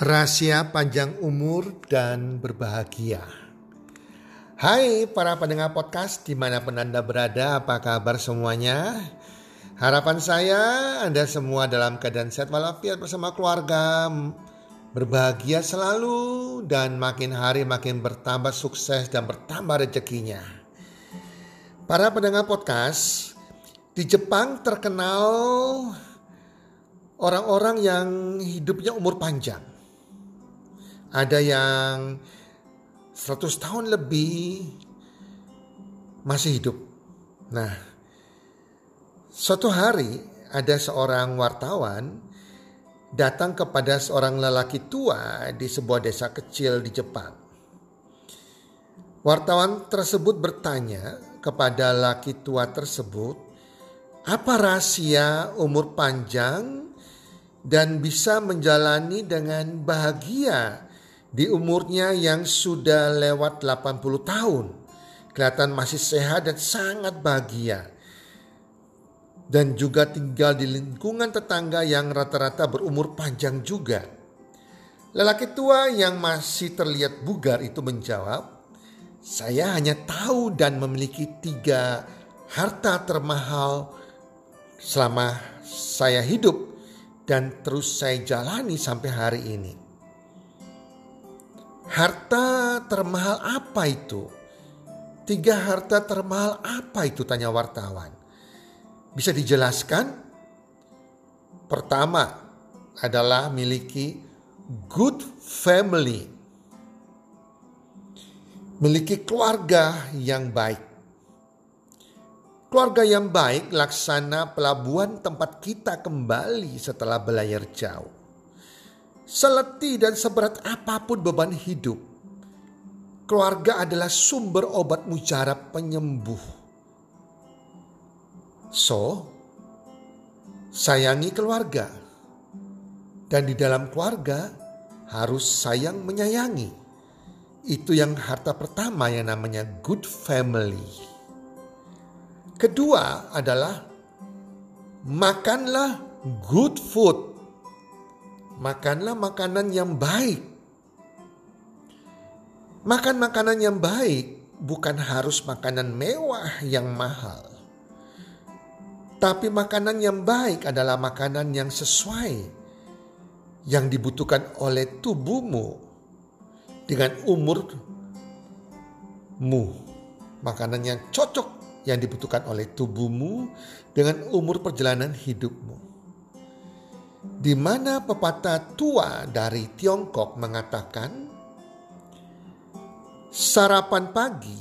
Rahasia panjang umur dan berbahagia. Hai para pendengar podcast di mana pun Anda berada, apa kabar semuanya? Harapan saya Anda semua dalam keadaan sehat walafiat bersama keluarga, berbahagia selalu dan makin hari makin bertambah sukses dan bertambah rezekinya. Para pendengar podcast, di Jepang terkenal orang-orang yang hidupnya umur panjang. Ada yang 100 tahun lebih masih hidup. Nah, suatu hari ada seorang wartawan datang kepada seorang lelaki tua di sebuah desa kecil di Jepang. Wartawan tersebut bertanya kepada laki tua tersebut, "Apa rahasia umur panjang dan bisa menjalani dengan bahagia di umurnya yang sudah lewat 80 tahun. Kelihatan masih sehat dan sangat bahagia. Dan juga tinggal di lingkungan tetangga yang rata-rata berumur panjang juga. Lelaki tua yang masih terlihat bugar itu menjawab, saya hanya tahu dan memiliki tiga harta termahal selama saya hidup dan terus saya jalani sampai hari ini. Harta termahal apa itu? Tiga harta termahal apa itu? Tanya wartawan. Bisa dijelaskan? Pertama adalah miliki good family. Miliki keluarga yang baik. Keluarga yang baik laksana pelabuhan tempat kita kembali setelah belayar jauh seletih dan seberat apa pun beban hidup, keluarga adalah sumber obat mujarab penyembuh. So, sayangi keluarga. Dan di dalam keluarga harus sayang menyayangi. Itu yang harta pertama yang namanya good family. Kedua adalah makanlah good food makanlah makanan yang baik. Makan makanan yang baik bukan harus makanan mewah yang mahal. Tapi makanan yang baik adalah makanan yang sesuai yang dibutuhkan oleh tubuhmu dengan umurmu. Makanan yang cocok yang dibutuhkan oleh tubuhmu dengan umur perjalanan hidupmu di mana pepatah tua dari Tiongkok mengatakan, sarapan pagi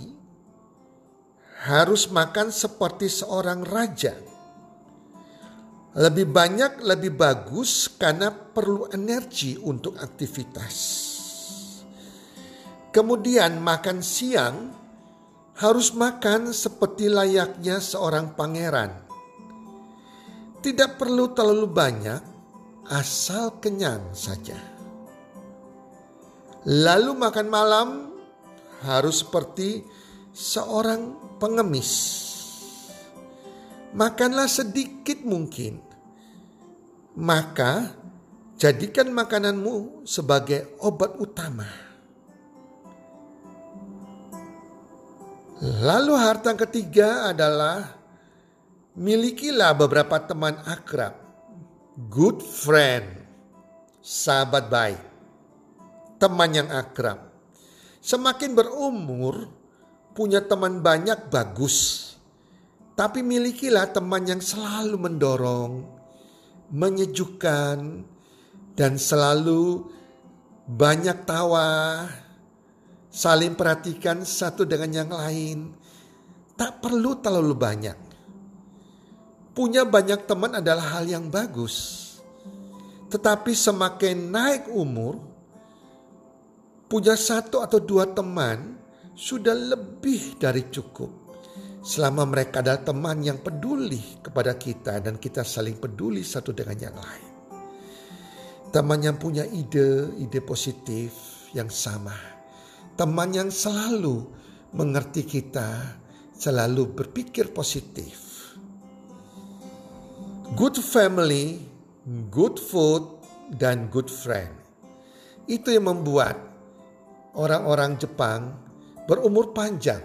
harus makan seperti seorang raja. Lebih banyak, lebih bagus karena perlu energi untuk aktivitas. Kemudian makan siang harus makan seperti layaknya seorang pangeran. Tidak perlu terlalu banyak, asal kenyang saja. Lalu makan malam harus seperti seorang pengemis. Makanlah sedikit mungkin. Maka jadikan makananmu sebagai obat utama. Lalu harta ketiga adalah milikilah beberapa teman akrab, good friend, sahabat baik, teman yang akrab. Semakin berumur, punya teman banyak bagus. Tapi milikilah teman yang selalu mendorong, menyejukkan, dan selalu banyak tawa, saling perhatikan satu dengan yang lain. Tak perlu terlalu banyak. Punya banyak teman adalah hal yang bagus. Tetapi semakin naik umur, punya satu atau dua teman sudah lebih dari cukup. Selama mereka adalah teman yang peduli kepada kita dan kita saling peduli satu dengan yang lain. Teman yang punya ide, ide positif yang sama. Teman yang selalu mengerti kita, selalu berpikir positif. Good family, good food, dan good friend. Itu yang membuat orang-orang Jepang berumur panjang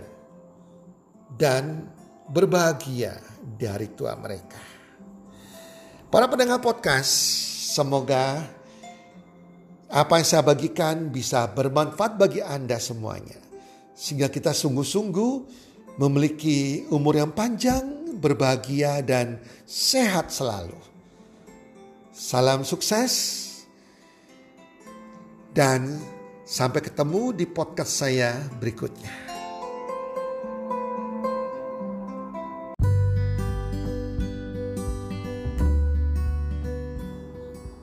dan berbahagia dari tua mereka. Para pendengar podcast, semoga apa yang saya bagikan bisa bermanfaat bagi Anda semuanya. Sehingga kita sungguh-sungguh memiliki umur yang panjang, berbahagia dan sehat selalu. Salam sukses dan sampai ketemu di podcast saya berikutnya.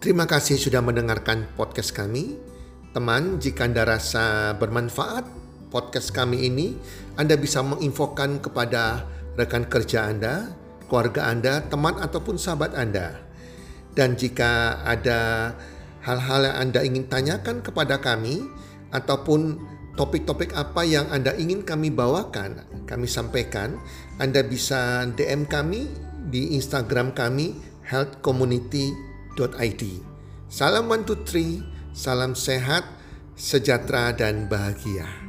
Terima kasih sudah mendengarkan podcast kami. Teman, jika Anda rasa bermanfaat podcast kami ini, Anda bisa menginfokan kepada rekan kerja Anda, keluarga Anda, teman ataupun sahabat Anda. Dan jika ada hal-hal yang Anda ingin tanyakan kepada kami ataupun topik-topik apa yang Anda ingin kami bawakan, kami sampaikan, Anda bisa DM kami di Instagram kami healthcommunity.com id. Salam one two three, salam sehat, sejahtera dan bahagia.